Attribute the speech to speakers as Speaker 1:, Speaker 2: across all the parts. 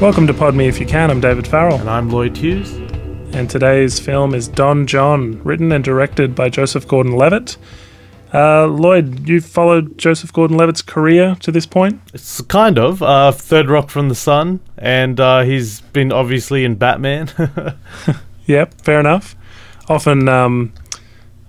Speaker 1: Welcome to Pod Me If You Can. I'm David Farrell,
Speaker 2: And I'm Lloyd Hughes.
Speaker 1: and today's film is Don Jon, written and directed by Joseph Gordon-Levitt. Uh, Lloyd, you've followed Joseph Gordon-Levitt's career to this point.
Speaker 2: It's kind of uh, Third Rock from the Sun, and uh, he's been obviously in Batman.
Speaker 1: Yep, fair enough. Often, um,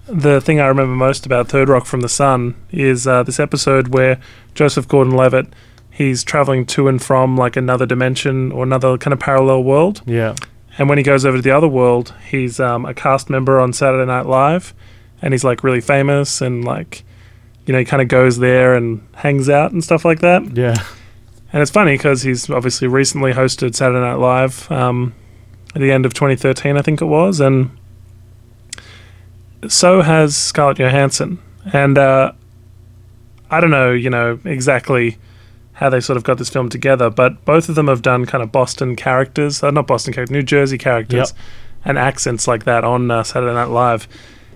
Speaker 1: the thing I remember most about Third Rock from the Sun is uh, this episode where Joseph Gordon-Levitt he's traveling to and from like another dimension or another kind of parallel world.
Speaker 2: yeah,
Speaker 1: And when he goes over to the other world, he's um, a cast member on Saturday Night Live, and he's like really famous and like, you know, he kind of goes there and hangs out and stuff like that.
Speaker 2: yeah,
Speaker 1: And it's funny because he's obviously recently hosted Saturday Night Live um, at the end of 2013, I think it was, and so has Scarlett Johansson. And uh, I don't know, you know, exactly how they sort of got this film together, but both of them have done kind of Boston characters, uh, not Boston characters, New Jersey characters, and accents like that on uh, Saturday Night Live.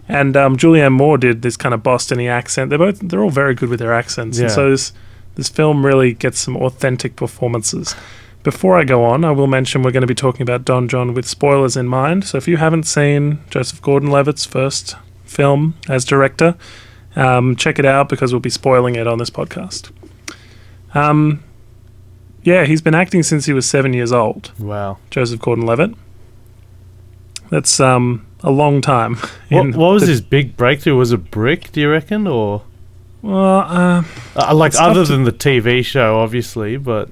Speaker 1: And um, Julianne Moore did this kind of Bostony accent. They're both they're all very good with their accents, and so this this film really gets some authentic performances. Before I go on, I will mention we're going to be talking about Don Jon with spoilers in mind. So if you haven't seen Joseph Gordon-Levitt's first film as director, um, check it out because we'll be spoiling it on this podcast. Um, yeah, he's been acting since he was seven years old.
Speaker 2: wow.
Speaker 1: Joseph Gordon-Levitt. That's um, a long time.
Speaker 2: What, what was
Speaker 1: the-
Speaker 2: his big breakthrough? Was it Brick? Do you reckon, or
Speaker 1: Well, uh,
Speaker 2: uh, like other than the TV show, obviously? But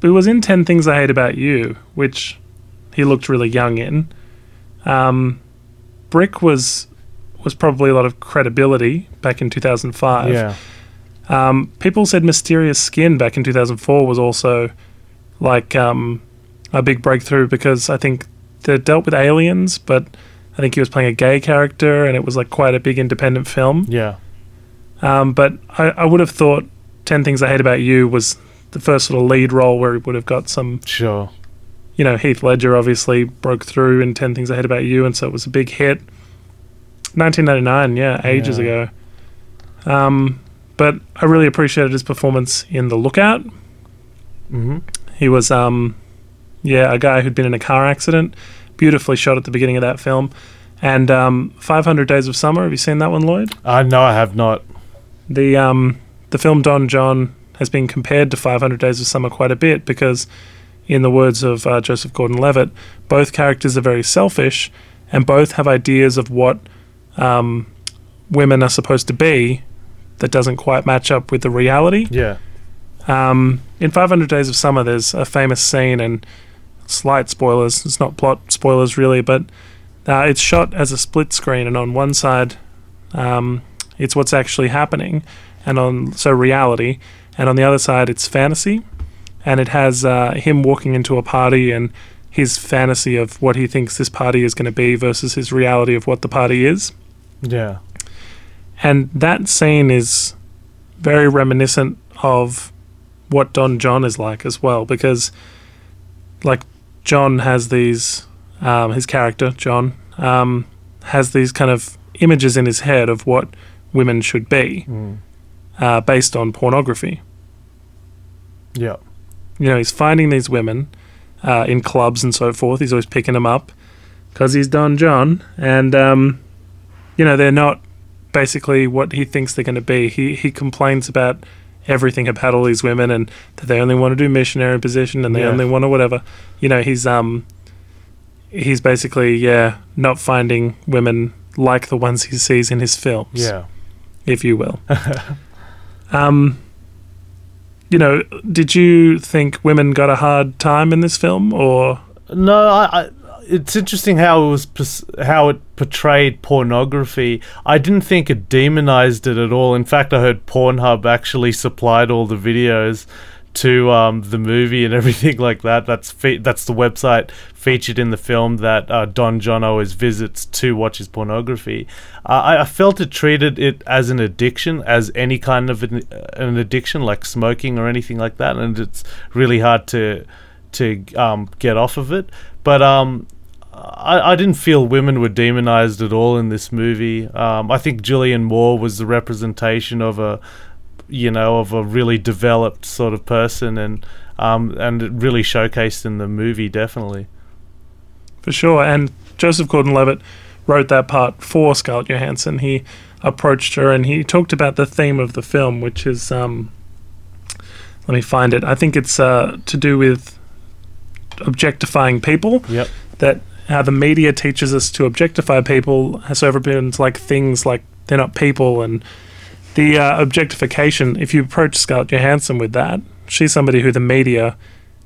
Speaker 1: it was in Ten Things I Hate About You, which he looked really young in. Um, Brick was was probably a lot of credibility back in 2005.
Speaker 2: yeah,
Speaker 1: Um, people said Mysterious Skin back in 2004 was also like um, a big breakthrough because I think they dealt with aliens, but I think he was playing a gay character and it was like quite a big independent film.
Speaker 2: yeah,
Speaker 1: Um, but I, I would have thought 10 Things I Hate About You was the first sort of lead role where he would have got some,
Speaker 2: sure.
Speaker 1: you know, Heath Ledger obviously broke through in 10 Things I Hate About You, and so it was a big hit. 1999, yeah, ages
Speaker 2: Yeah.
Speaker 1: ago. Um, but I really appreciated his performance in The Lookout.
Speaker 2: hmm
Speaker 1: He was, um, yeah, a guy who'd been in a car accident, beautifully shot at the beginning of that film. And um, 500 Days of Summer, have you seen that one, Lloyd?
Speaker 2: Uh, no, I have not.
Speaker 1: The um, the film Don John has been compared to 500 Days of Summer quite a bit because, in the words of uh, Joseph Gordon-Levitt, both characters are very selfish, and both have ideas of what um, women are supposed to be that doesn't quite match up with the reality.
Speaker 2: Yeah,
Speaker 1: Um, in 500 Days of Summer, there's a famous scene, and slight spoilers. It's not plot spoilers really, but uh, it's shot as a split screen, and on one side, um, it's what's actually happening, and on so reality, and on the other side, it's fantasy, and it has uh, him walking into a party and his fantasy of what he thinks this party is going to be versus his reality of what the party is.
Speaker 2: yeah,
Speaker 1: And that scene is very reminiscent of what Don Jon is like as well, because like John has these, um, his character John um, has these kind of images in his head of what women should be,
Speaker 2: mm.
Speaker 1: uh, based on pornography.
Speaker 2: yeah,
Speaker 1: You know, he's finding these women uh, in clubs and so forth. He's always picking them up because he's Don Jon, and um, you know they're not basically what he thinks they're going to be. He he complains about everything about all these women and that they only want to do missionary position and they
Speaker 2: Yeah.
Speaker 1: only want to whatever. You know, he's um he's basically yeah not finding women like the ones he sees in his films
Speaker 2: yeah.
Speaker 1: if you will. um, you know, did you think women got a hard time in this film, or
Speaker 2: No, I, I. It's interesting how it was how it portrayed pornography. I didn't think it demonized it at all. In fact, I heard Pornhub actually supplied all the videos to um, the movie and everything like that. That's fe- that's the website featured in the film that uh, Don Jon always visits to watch his pornography. Uh, I, I felt it treated it as an addiction, as any kind of an, an addiction, like smoking or anything like that, and it's really hard to to um, get off of it. But um, I, I didn't feel women were demonized at all in this movie. Um, I think Julianne Moore was the representation of a, you know, of a really developed sort of person, and um, and it really showcased in the movie, definitely.
Speaker 1: For sure. And Joseph Gordon Levitt wrote that part for Scarlett Johansson. He approached her and he talked about the theme of the film, which is um, let me find it. I think it's uh, to do with objectifying people.
Speaker 2: Yep.
Speaker 1: That how the media teaches us to objectify people has over been like things like they're not people and the uh, objectification. If you approach Scarlett Johansson with that, she's somebody who the media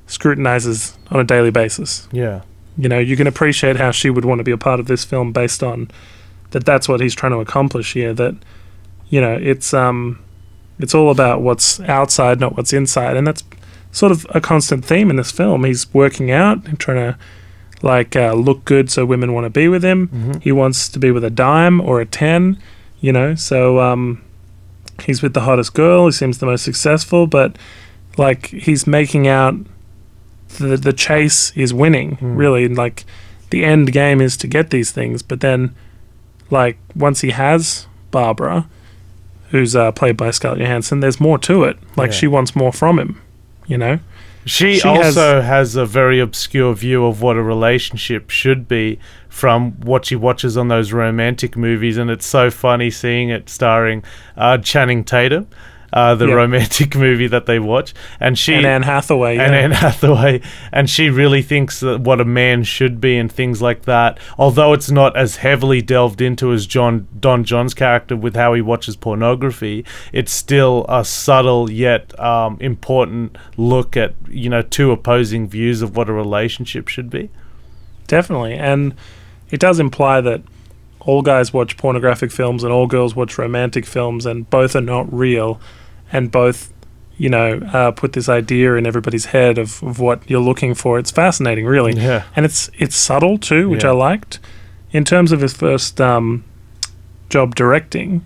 Speaker 1: scrutinizes on a daily basis.
Speaker 2: Yeah.
Speaker 1: You know, you can appreciate how she would want to be a part of this film based on that. That's what he's trying to accomplish here. That you know, it's um, it's all about what's outside, not what's inside, and that's sort of a constant theme in this film. He's working out and trying to like uh, look good so women want to be with him.
Speaker 2: Mhm.
Speaker 1: He wants to be with a dime or a ten. You know, so um, he's with the hottest girl. He seems the most successful, but like he's making out the the chase is winning
Speaker 2: Hmm.
Speaker 1: really and like the end game is to get these things but then like once he has barbara who's uh, played by scarlett johansson there's more to it like
Speaker 2: Yeah.
Speaker 1: she wants more from him you know?
Speaker 2: She,
Speaker 1: She has-
Speaker 2: also has, a very obscure view of what a relationship should be from what she watches on those romantic movies, and it's so funny seeing it starring uh, Channing Tatum, uh, the
Speaker 1: Yeah.
Speaker 2: romantic movie that they watch, and she
Speaker 1: and anne hathaway
Speaker 2: and
Speaker 1: yeah.
Speaker 2: Anne Hathaway, and she really thinks that what a man should be and things like that. Although it's not as heavily delved into as John Don Jon's character with how he watches pornography, it's still a subtle yet um, important look at you know two opposing views of what a relationship should be.
Speaker 1: definitely and it does imply that all guys watch pornographic films and all girls watch romantic films and both are not real and both you know uh, put this idea in everybody's head of, of what you're looking for it's fascinating really
Speaker 2: Yeah.
Speaker 1: and it's it's subtle too which
Speaker 2: Yeah.
Speaker 1: i liked in terms of his first um, job directing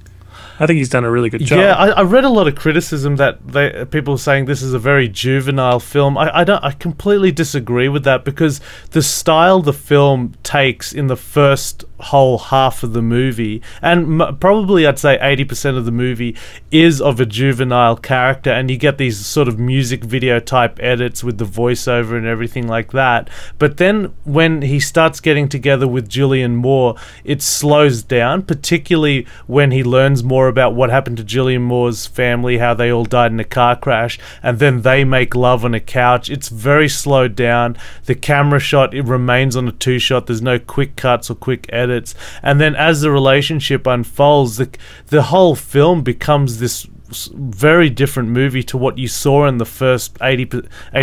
Speaker 1: i think he's done a really good job
Speaker 2: Yeah, I, I read a lot of criticism that they, people are saying this is a very juvenile film. I, I don't. I completely disagree with that because the style the film takes in the first whole half of the movie, and m- probably I'd say eighty percent of the movie is of a juvenile character, and you get these sort of music video type edits with the voiceover and everything like that. But then when he starts getting together with Julianne Moore, it slows down, particularly when he learns more about what happened to Julianne Moore's family, how they all died in a car crash, and then they make love on a couch. It's very slowed down. The camera shot it remains on a two shot. There's no quick cuts or quick edits. And then as the relationship unfolds, the the whole film becomes this very different movie to what you saw in the first 80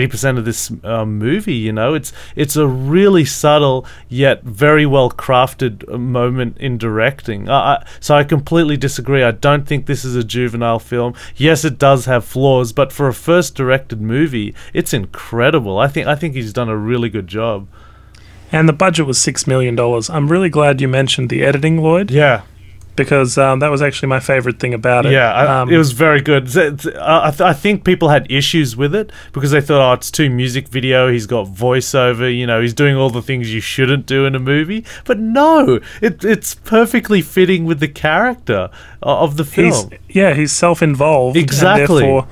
Speaker 2: percent of this um, movie. You know, it's it's a really subtle yet very well crafted uh, moment in directing. Uh, I, so I completely disagree. I don't think this is a juvenile film. Yes, it does have flaws, but for a first directed movie, it's incredible. I think I think he's done a really good job.
Speaker 1: and the budget was six million dollars i'm really glad you mentioned the editing lloyd
Speaker 2: Yeah,
Speaker 1: because um, that was actually my favorite thing about it
Speaker 2: Yeah, I,
Speaker 1: um,
Speaker 2: it was very good. I, I th- I think people had issues with it because they thought, oh, it's too music video. He's got voiceover. You know, he's doing all the things you shouldn't do in a movie. But no, it, it's perfectly fitting with the character of the
Speaker 1: he's
Speaker 2: film.
Speaker 1: yeah he's self-involved
Speaker 2: Exactly.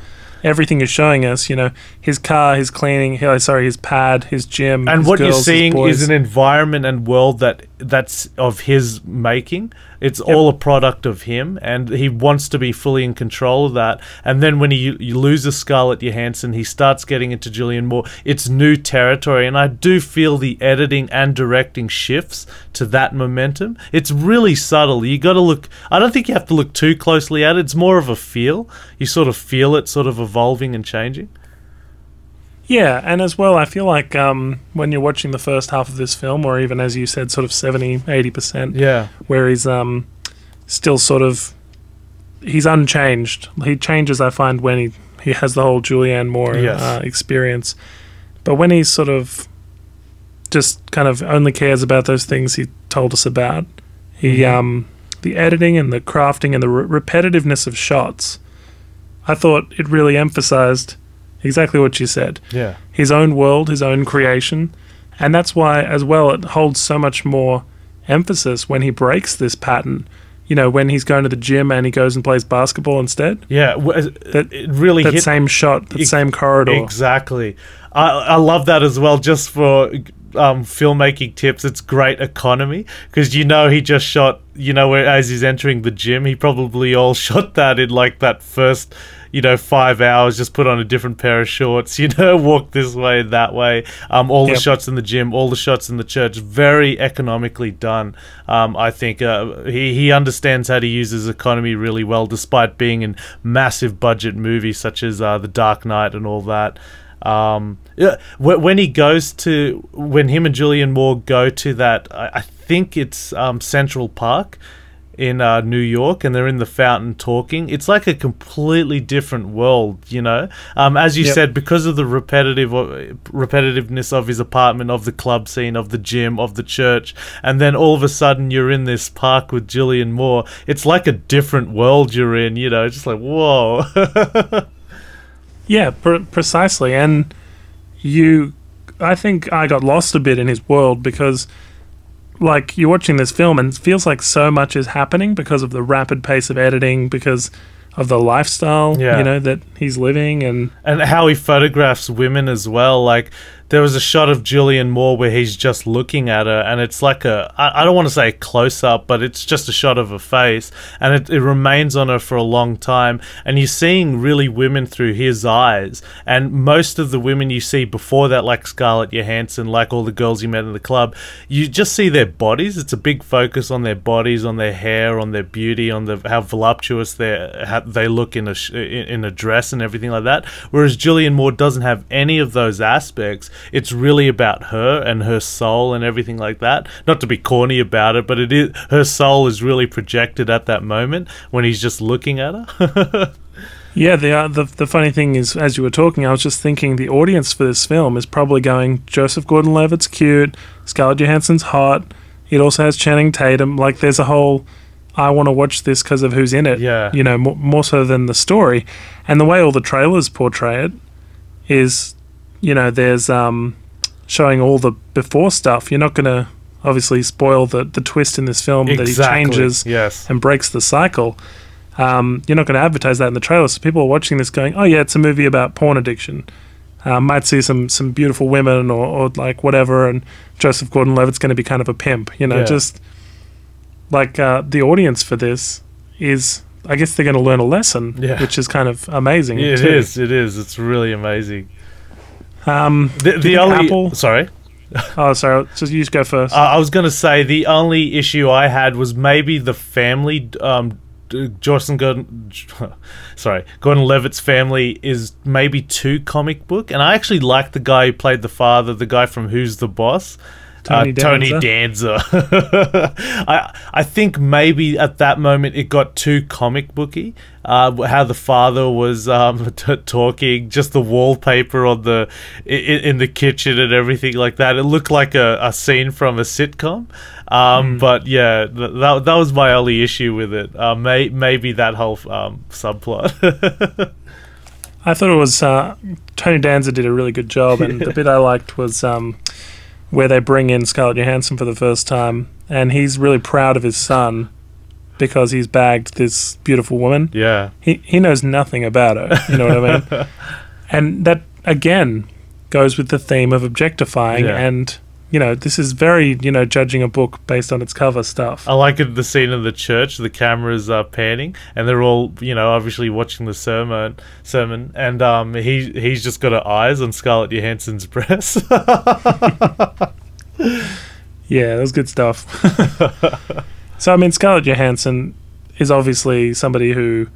Speaker 1: everything is showing us you know his car his cleaning uh, sorry his pad his gym
Speaker 2: and
Speaker 1: his
Speaker 2: what you're seeing is an environment and world that that's of his making it's all a product of him and he wants to be fully in control of that. And then when he you loses Scarlett Johansson he starts getting into Julianne Moore. It's new territory and I do feel the editing and directing shifts to that momentum. It's really subtle. You got to look I don't think you have to look too closely at it. It's more of a feel. You sort of feel it sort of evolving and changing
Speaker 1: Yeah, and as well, I feel like um, when you're watching the first half of this film, or even as you said, sort of 70, 80%,
Speaker 2: yeah
Speaker 1: where he's um, still sort of, he's unchanged. He changes, I find, when he, he has the whole Julianne Moore
Speaker 2: Yes.
Speaker 1: uh, experience. But when he's sort of just kind of only cares about those things he told us about, he,
Speaker 2: Mhm.
Speaker 1: um, the editing and the crafting and the re- repetitiveness of shots, I thought it really emphasized exactly what you said
Speaker 2: yeah
Speaker 1: his own world, his own creation. And that's why, as well, it holds so much more emphasis when he breaks this pattern you know, when he's going to the gym and he goes and plays basketball instead.
Speaker 2: Yeah, w-
Speaker 1: That-
Speaker 2: it really
Speaker 1: That
Speaker 2: hit
Speaker 1: same shot, that same corridor.
Speaker 2: Exactly. I, I love that as well, just for um, filmmaking tips. It's great economy because you know he just shot, you know, where as he's entering the gym, he probably all shot that in like that first, you know, five hours, just put on a different pair of shorts, you know, walk this way, that way. Um, all
Speaker 1: Yep.
Speaker 2: the shots in the gym, all the shots in the church, very economically done. Um, I think uh, he, he understands how to use his economy really well, despite being in massive budget movies such as uh, The Dark Knight and all that. Um, when he goes to when him and Julianne Moore go to that, I, I think it's um, Central Park in uh, New York, and they're in the fountain talking. It's like a completely different world, you know. Um, as you
Speaker 1: Yep.
Speaker 2: said, because of the repetitive repetitiveness of his apartment, of the club scene, of the gym, of the church, and then all of a sudden you're in this park with Julianne Moore. It's like a different world you're in, you know. Just like whoa.
Speaker 1: Yeah, pre- precisely. And you, I think I got lost a bit in his world because, like, you're watching this film and it feels like so much is happening because of the rapid pace of editing, because of the lifestyle,
Speaker 2: Yeah.
Speaker 1: you know, that he's living. And
Speaker 2: and how he photographs women as well. Like there was a shot of Julianne Moore where he's just looking at her, and it's like a I, I don't want to say a close up, but it's just a shot of her face, and it, it remains on her for a long time, and you're seeing really women through his eyes, and most of the women you see before that, like Scarlett Johansson, like all the girls you met in the club, you just see their bodies. It's a big focus on their bodies, on their hair, on their beauty, on the how voluptuous they they look in a in a dress and everything like that. Whereas Julianne Moore doesn't have any of those aspects. It's really about her and her soul and everything like that. Not to be corny about it, but it is her soul is really projected at that moment when he's just looking at her.
Speaker 1: yeah, the, uh, the the funny thing is, as you were talking, I was just thinking the audience for this film is probably going, Joseph Gordon-Levitt's cute, Scarlett Johansson's hot. It also has Channing Tatum. Like, there's a whole. I want to watch this because of who's in it.
Speaker 2: Yeah.
Speaker 1: You know, more, more so than the story. And the way all the trailers portray it is, you know, there's um, showing all the before stuff. You're not going to obviously spoil the, the twist in this film that he changes
Speaker 2: Yes.
Speaker 1: and breaks the cycle. Um, you're not going to advertise that in the trailer. So people are watching this going, oh, yeah, it's a movie about porn addiction. Uh, might see some, some beautiful women or, or like whatever, and Joseph Gordon Levitt's going to be kind of a pimp. You know,
Speaker 2: Yeah.
Speaker 1: just like uh, the audience for this is, I guess they're going to learn a lesson,
Speaker 2: Yeah.
Speaker 1: which is kind of amazing.
Speaker 2: It
Speaker 1: too.
Speaker 2: is. It is. It's really amazing.
Speaker 1: Um,
Speaker 2: The, the only
Speaker 1: Apple-
Speaker 2: sorry.
Speaker 1: oh, sorry, So you just go first.
Speaker 2: Uh, I was going to say the only issue I had was maybe the family. Um, Jordan Gordon, sorry, Gordon Levitt's family is maybe too comic book, and I actually like the guy who played the father, the guy from Who's the Boss.
Speaker 1: Tony
Speaker 2: uh, Tony
Speaker 1: Danza.
Speaker 2: Danza. I I think maybe at that moment it got too comic booky. Uh, how the father was um, t- talking, just the wallpaper on the in, in the kitchen and everything like that. It looked like a, a scene from a sitcom. Um, But yeah, th- that that was my only issue with it. Uh, may, maybe that whole um, subplot.
Speaker 1: I thought it was uh, Tony Danza did a really good job, and the bit I liked was um, where they bring in Scarlett Johansson for the first time, and he's really proud of his son because he's bagged this beautiful woman.
Speaker 2: yeah,
Speaker 1: He he knows nothing about her. You know what I mean? And that again goes with the theme of objectifying,
Speaker 2: Yeah.
Speaker 1: and you know this is very you know judging a book based on its cover stuff.
Speaker 2: I like it. The scene in the church, the cameras are panning, and they're all, you know, obviously watching the sermon. Sermon, and um, he he's just got her eyes on Scarlett Johansson's breast.
Speaker 1: Yeah, that was good stuff. so I mean, Scarlett Johansson is obviously somebody who,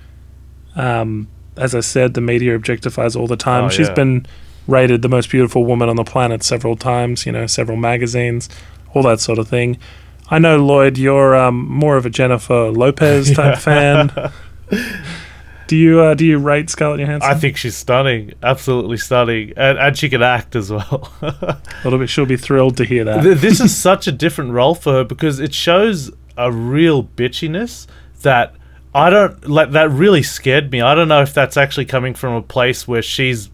Speaker 1: um, as I said, the media objectifies all the time.
Speaker 2: Oh,
Speaker 1: She's
Speaker 2: yeah.
Speaker 1: been rated the most beautiful woman on the planet several times. You know, several magazines, all that sort of thing. I know Lloyd, you're um, more of a Jennifer Lopez type fan. Do you uh, do you rate Scarlett Johansson?
Speaker 2: I think she's stunning, absolutely stunning, and and she can act as well.
Speaker 1: a little bit. She'll be thrilled to hear that.
Speaker 2: This is such a different role for her because it shows a real bitchiness that I don't like. That really scared me. I don't know if that's actually coming from a place where she's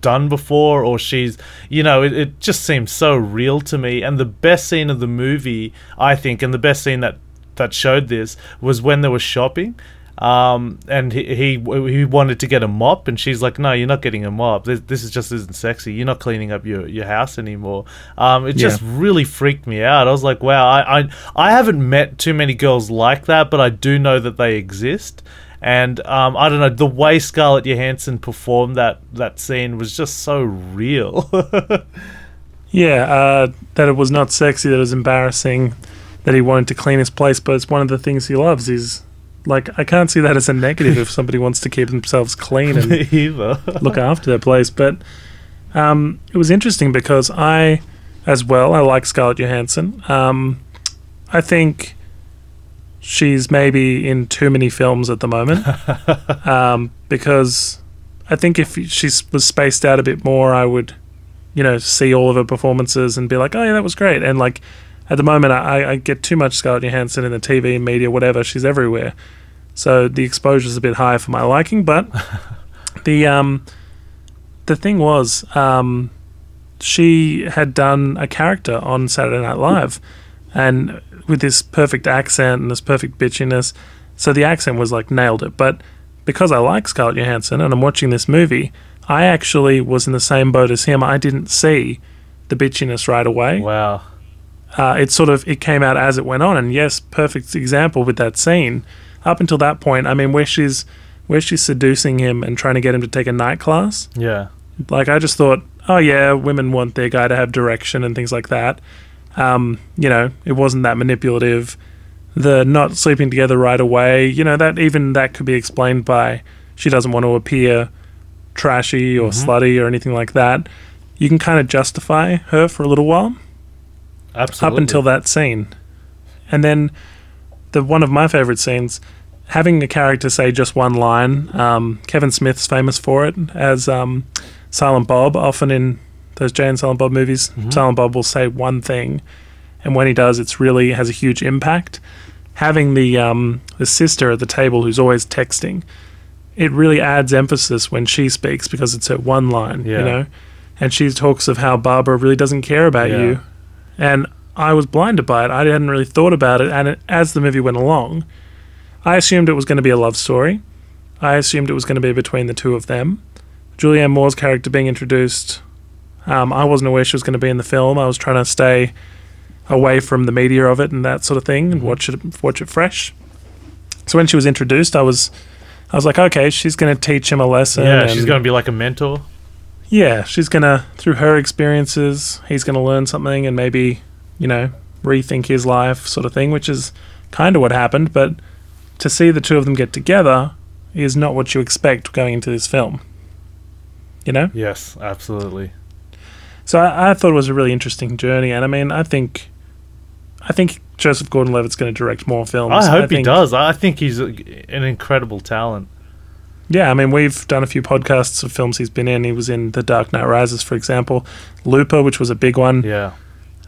Speaker 2: done before or she's you know it, it just seems so real to me and the best scene of the movie i think and the best scene that that showed this was when they were shopping. Um, and he, he he wanted to get a mop, and she's like, "No, you're not getting a mop. This, this is just isn't sexy. You're not cleaning up your, your house anymore." Um, it just really freaked me out. I was like, "Wow, I, I I haven't met too many girls like that, but I do know that they exist." And um, I don't know the way Scarlett Johansson performed that that scene was just so real.
Speaker 1: Yeah, uh, that it was not sexy, that it was embarrassing, that he wanted to clean his place, but it's one of the things he loves. Is like I can't see that as a negative if somebody wants to keep themselves clean and look after their place. But um, it was interesting because I, as well, I like Scarlett Johansson. Um, I think she's maybe in too many films at the moment um, because I think if she was spaced out a bit more, I would, you know, see all of her performances and be like, oh yeah, that was great. And like at the moment, I, I get too much Scarlett Johansson in the TV media, whatever. She's everywhere, so the exposure's a bit high for my liking. But the um, the thing was, um, she had done a character on Saturday Night Live, and with this perfect accent and this perfect bitchiness. So the accent was like nailed it. But because I like Scarlett Johansson and I'm watching this movie, I actually was in the same boat as him. I didn't see the bitchiness right away.
Speaker 2: Wow.
Speaker 1: Uh, it sort of it came out as it went on, and yes, perfect example with that scene. Up until that point, I mean, where she's where she's seducing him and trying to get him to take a night class.
Speaker 2: Yeah.
Speaker 1: Like I just thought, oh yeah, women want their guy to have direction and things like that. Um, you know, it wasn't that manipulative. The not sleeping together right away, you know, that even that could be explained by she doesn't want to appear trashy or
Speaker 2: Mhm.
Speaker 1: slutty or anything like that. You can kind of justify her for a little while
Speaker 2: Absolutely.
Speaker 1: up until that scene. And then the one of my favorite scenes, having a character say just one line. Um, Kevin Smith's famous for it as um, Silent Bob. Often in those Jay and Silent Bob movies,
Speaker 2: Mhm.
Speaker 1: Silent Bob will say one thing, and when he does, it's really has a huge impact. Having the um, the sister at the table who's always texting, it really adds emphasis when she speaks because it's her one line,
Speaker 2: Yeah.
Speaker 1: you know. And she talks of how Barbara really doesn't care about
Speaker 2: Yeah.
Speaker 1: you, and I was blinded by it. I hadn't really thought about it, and it, as the movie went along, I assumed it was going to be a love story. I assumed it was going to be between the two of them. Julianne Moore's character being introduced, um, I wasn't aware she was going to be in the film. I was trying to stay away from the media of it and that sort of thing, and
Speaker 2: Mhm.
Speaker 1: watch it watch it fresh. So when she was introduced, I was, I was like, okay, she's going to teach him a lesson.
Speaker 2: Yeah, she's going to be like a mentor.
Speaker 1: yeah, she's gonna through her experiences, he's gonna learn something and maybe, you know, rethink his life, sort of thing, which is kind of what happened. But to see the two of them get together is not what you expect going into this film. You know,
Speaker 2: Yes, absolutely.
Speaker 1: So I, I thought it was a really interesting journey, and I mean, I think, I think Joseph Gordon-Levitt's going to direct more films.
Speaker 2: I hope he
Speaker 1: think-
Speaker 2: does. I think he's a, an incredible talent.
Speaker 1: Yeah, I mean, we've done a few podcasts of films he's been in. He was in The Dark Knight Rises, for example, Looper, which was a big one.
Speaker 2: Yeah.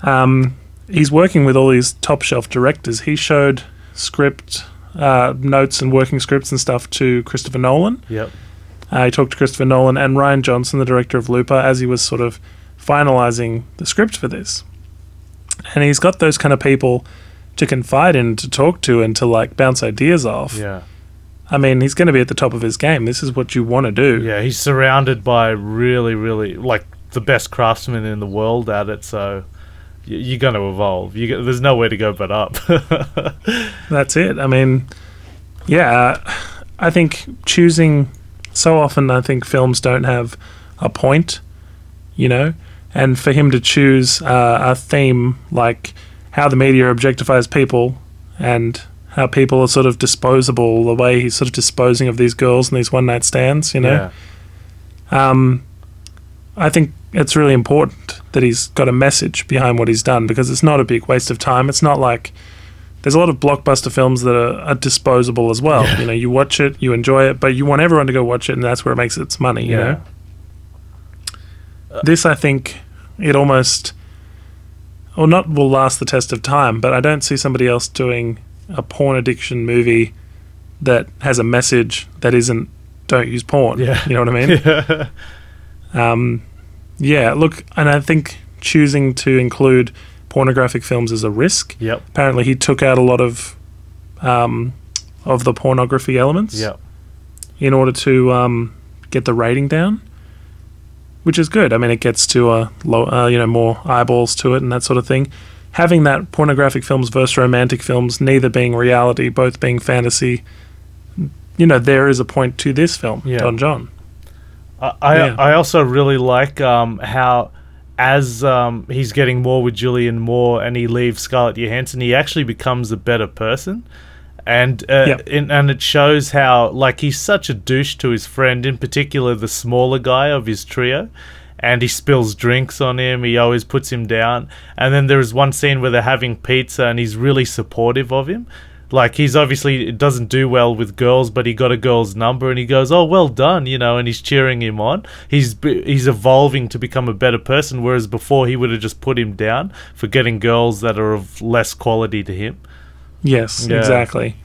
Speaker 1: Um, he's working with all these top shelf directors. He showed script uh, notes and working scripts and stuff to Christopher Nolan.
Speaker 2: Yep.
Speaker 1: Uh, he talked to Christopher Nolan and Rian Johnson, the director of Looper, as he was sort of finalizing the script for this. And he's got those kind of people to confide in, to talk to, and to like bounce ideas off.
Speaker 2: Yeah.
Speaker 1: I mean, he's going to be at the top of his game. This is what you want to do.
Speaker 2: Yeah. He's surrounded by really, really like the best craftsmen in the world at it. So you're going to evolve. You there's nowhere to go but up.
Speaker 1: That's it. I mean, yeah, uh, I think choosing so often, I think films don't have a point, you know, and for him to choose uh, a theme like how the media objectifies people and how people are sort of disposable, the way he's sort of disposing of these girls and these one night stands, you know.
Speaker 2: Yeah.
Speaker 1: Um, I think it's really important that he's got a message behind what he's done because it's not a big waste of time. It's not like there's a lot of blockbuster films that are, are disposable as well.
Speaker 2: Yeah.
Speaker 1: You know, you watch it, you enjoy it, but you want everyone to go watch it, and that's where it makes its money. You
Speaker 2: Yeah.
Speaker 1: know, this I think it almost, or not will last the test of time, but I don't see somebody else doing a porn addiction movie that has a message that isn't don't use porn.
Speaker 2: Yeah.
Speaker 1: You know what I mean?
Speaker 2: yeah.
Speaker 1: Um, yeah, look, and I think choosing to include pornographic films is a risk.
Speaker 2: Yep.
Speaker 1: Apparently, he took out a lot of um, of the pornography elements
Speaker 2: Yeah.
Speaker 1: in order to um, get the rating down, which is good. I mean, it gets to a low, uh, you know, more eyeballs to it and that sort of thing. Having that pornographic films versus romantic films, neither being reality, both being fantasy, you know, there is a point to this film,
Speaker 2: Yeah.
Speaker 1: Don Jon.
Speaker 2: I I,
Speaker 1: Yeah.
Speaker 2: I also really like um, how as um, he's getting more with Julianne Moore and he leaves Scarlett Johansson, he actually becomes a better person. And uh,
Speaker 1: Yep.
Speaker 2: in, and it shows how like he's such a douche to his friend, in particular the smaller guy of his trio. And he spills drinks on him. He always puts him down. And then there is one scene where they're having pizza, and he's really supportive of him. Like he's obviously doesn't do well with girls, but he got a girl's number, and he goes, "Oh, well done," you know, and he's cheering him on. He's he's evolving to become a better person, whereas before he would have just put him down for getting girls that are of less quality to him.
Speaker 1: Yes,
Speaker 2: Yeah.
Speaker 1: exactly.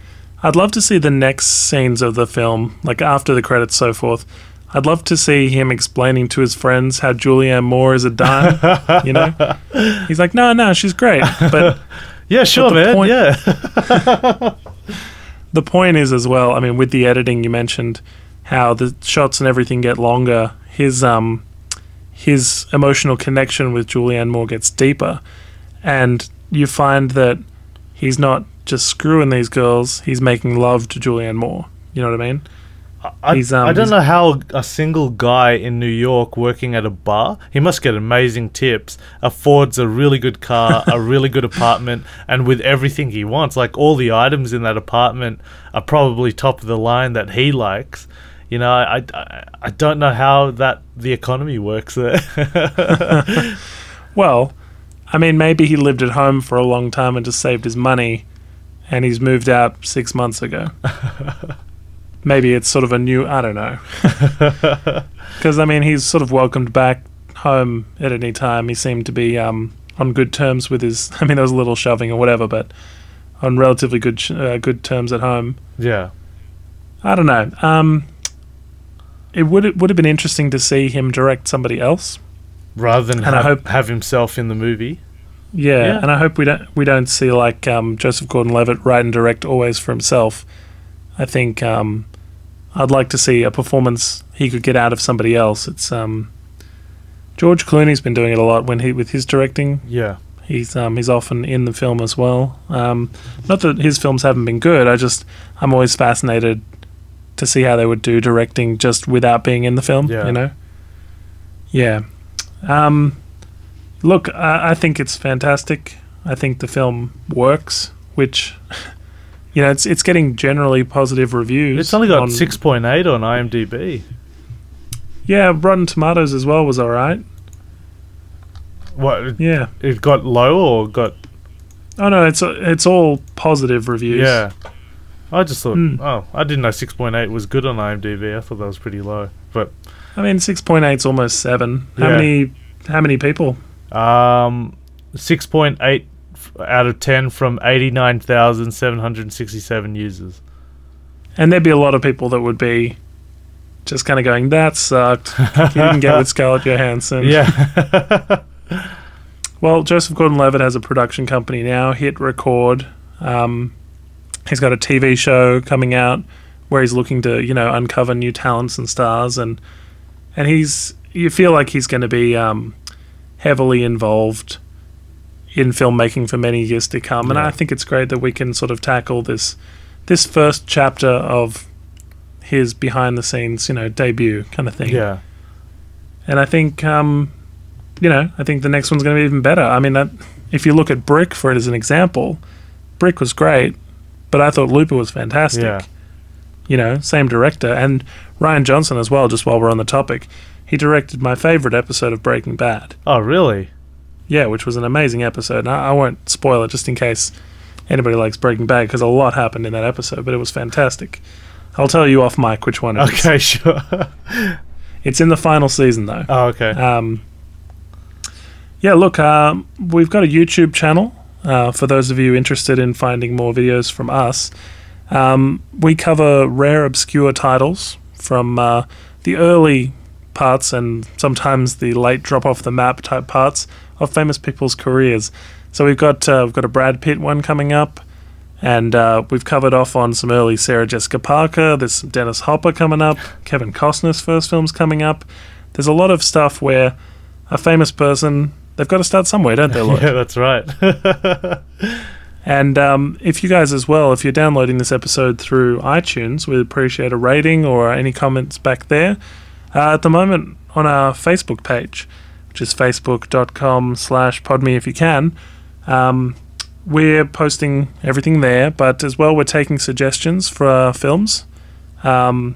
Speaker 1: I'd love to see the next scenes of the film, like after the credits, so forth. I'd love to see him explaining to his friends how Julianne Moore is a dime. you know, he's like, no, no, she's great, but
Speaker 2: Yeah, sure,
Speaker 1: the
Speaker 2: man.
Speaker 1: point-
Speaker 2: yeah,
Speaker 1: the point is as well. I mean, with the editing, you mentioned how the shots and everything get longer. His um, his emotional connection with Julianne Moore gets deeper, and you find that he's not just screwing these girls; he's making love to Julianne Moore. You know what I mean?
Speaker 2: I,
Speaker 1: um,
Speaker 2: I don't know how a single guy in New York working at a bar, he must get amazing tips, affords a really good car, a really good apartment, and with everything he wants. Like all the items in that apartment are probably top of the line that he likes. You know, I, I, I don't know how that the economy works there.
Speaker 1: Well, I mean, maybe he lived at home for a long time and just saved his money, and he's moved out six months ago. maybe it's sort of a new. I don't know. Because I mean, he's sort of welcomed back home at any time. He seemed to be um, on good terms with his. I mean, there was a little shoving or whatever, but on relatively good sh- uh, good terms at home.
Speaker 2: yeah.
Speaker 1: I don't know. Um, it would it would have been interesting to see him direct somebody else.
Speaker 2: Rather than
Speaker 1: And I
Speaker 2: have,
Speaker 1: hope-
Speaker 2: have himself in the movie.
Speaker 1: Yeah,
Speaker 2: Yeah.
Speaker 1: and I hope we don't we don't see like um, Joseph Gordon-Levitt write and direct always for himself. I think um, I'd like to see a performance he could get out of somebody else. It's um, George Clooney's been doing it a lot when he with his directing.
Speaker 2: Yeah.
Speaker 1: He's um, he's often in the film as well. Um, not that his films haven't been good. I just I'm always fascinated to see how they would do directing just without being in the film.
Speaker 2: Yeah.
Speaker 1: You know. Yeah. Um, look, I, I think it's fantastic. I think the film works, which you know it's it's getting generally positive reviews.
Speaker 2: It's only got
Speaker 1: on-
Speaker 2: 6.8 on IMDb.
Speaker 1: Yeah, Rotten Tomatoes as well was all right.
Speaker 2: What?
Speaker 1: Yeah.
Speaker 2: It got low or got
Speaker 1: Oh no, it's it's all positive reviews.
Speaker 2: Yeah. I just thought,
Speaker 1: Hmm.
Speaker 2: oh, I didn't know 6.8 was good on IMDb. I thought that was pretty low. But
Speaker 1: I mean, six point eight's almost seven. How
Speaker 2: Yeah.
Speaker 1: many? How many people?
Speaker 2: um, 6.8 out of 10 from 89,767 users.
Speaker 1: And there'd be a lot of people that would be just kind of going, "That sucked. You didn't get with Scarlett Johansson."
Speaker 2: Yeah.
Speaker 1: Well, Joseph Gordon-Levitt has a production company now, Hit Record. Um, he's got a TV show coming out where he's looking to, you know, uncover new talents and stars, and and he's you feel like he's going to be um, heavily involved in filmmaking for many years to come. And I think it's great that we can sort of tackle this this first chapter of his behind the scenes, you know, debut kind of thing.
Speaker 2: yeah.
Speaker 1: And I think, um, you know, I think the next one's going to be even better. I mean, that if you look at Brick for it as an example, Brick was great, but I thought Looper was fantastic.
Speaker 2: Yeah.
Speaker 1: You know, same director and Rian Johnson as well. Just while we're on the topic, he directed my favorite episode of Breaking Bad.
Speaker 2: Oh, really?
Speaker 1: Yeah, which was an amazing episode. And I, I won't spoil it just in case anybody likes Breaking Bad because a lot happened in that episode, but it was fantastic. I'll tell you off mic which one it is.
Speaker 2: Okay, sure.
Speaker 1: It's in the final season though.
Speaker 2: oh, okay.
Speaker 1: Um, yeah, look, um, we've got a YouTube channel uh, for those of you interested in finding more videos from us. Um, we cover rare, obscure titles from uh, the early parts and sometimes the late drop off the map type parts of famous people's careers. So we've got uh, we've got a Brad Pitt one coming up, And uh, we've covered off on some early Sarah Jessica Parker. There's some Dennis Hopper coming up. Kevin Costner's first film's coming up. There's a lot of stuff where a famous person, they've got to start somewhere, don't they, Lloyd?
Speaker 2: Yeah, that's right.
Speaker 1: And um, if you guys as well, if you're downloading this episode through iTunes, we'd appreciate a rating or any comments back there. Uh, at the moment, on our Facebook page, which is facebook.com slash podme if you can, um, we're posting everything there, but as well, we're taking suggestions for our films. Um,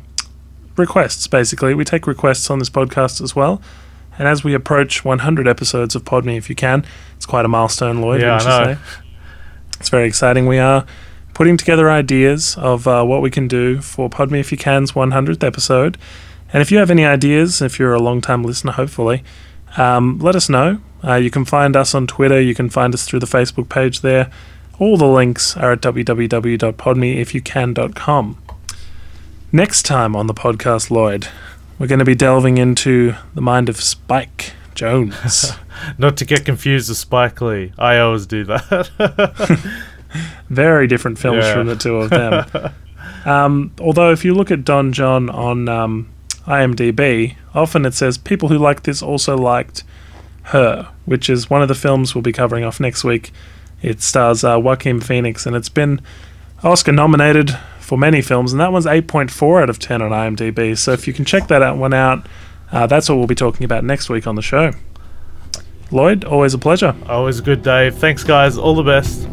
Speaker 1: requests, basically. We take requests on this podcast as well. And as we approach 100 episodes of Podme if you can, it's quite a milestone, Lloyd,
Speaker 2: Yeah, I know.
Speaker 1: It's very exciting. We are putting together ideas of uh, what we can do for Podme If You Can's 100th episode. And if you have any ideas, if you're a long time listener, hopefully, um, let us know. Uh, you can find us on Twitter. You can find us through the Facebook page there. All the links are at www.podmeifyoucan.com. Next time on the podcast, Lloyd, we're going to be delving into the mind of Spike Jonze.
Speaker 2: Not to get confused with Spike Lee. I always do that.
Speaker 1: very different films
Speaker 2: Yeah.
Speaker 1: from the two of them. um, although, if you look at Don Jon on um, IMDb, often it says people who like this also liked Her, which is one of the films we'll be covering off next week. It stars uh, Joaquin Phoenix, and it's been Oscar nominated for many films, and that one's 8.4 out of 10 on IMDb. So if you can check that out one out, uh, that's what we'll be talking about next week on the show. Lloyd, always a pleasure.
Speaker 2: Always a good day. Thanks, guys. All the best.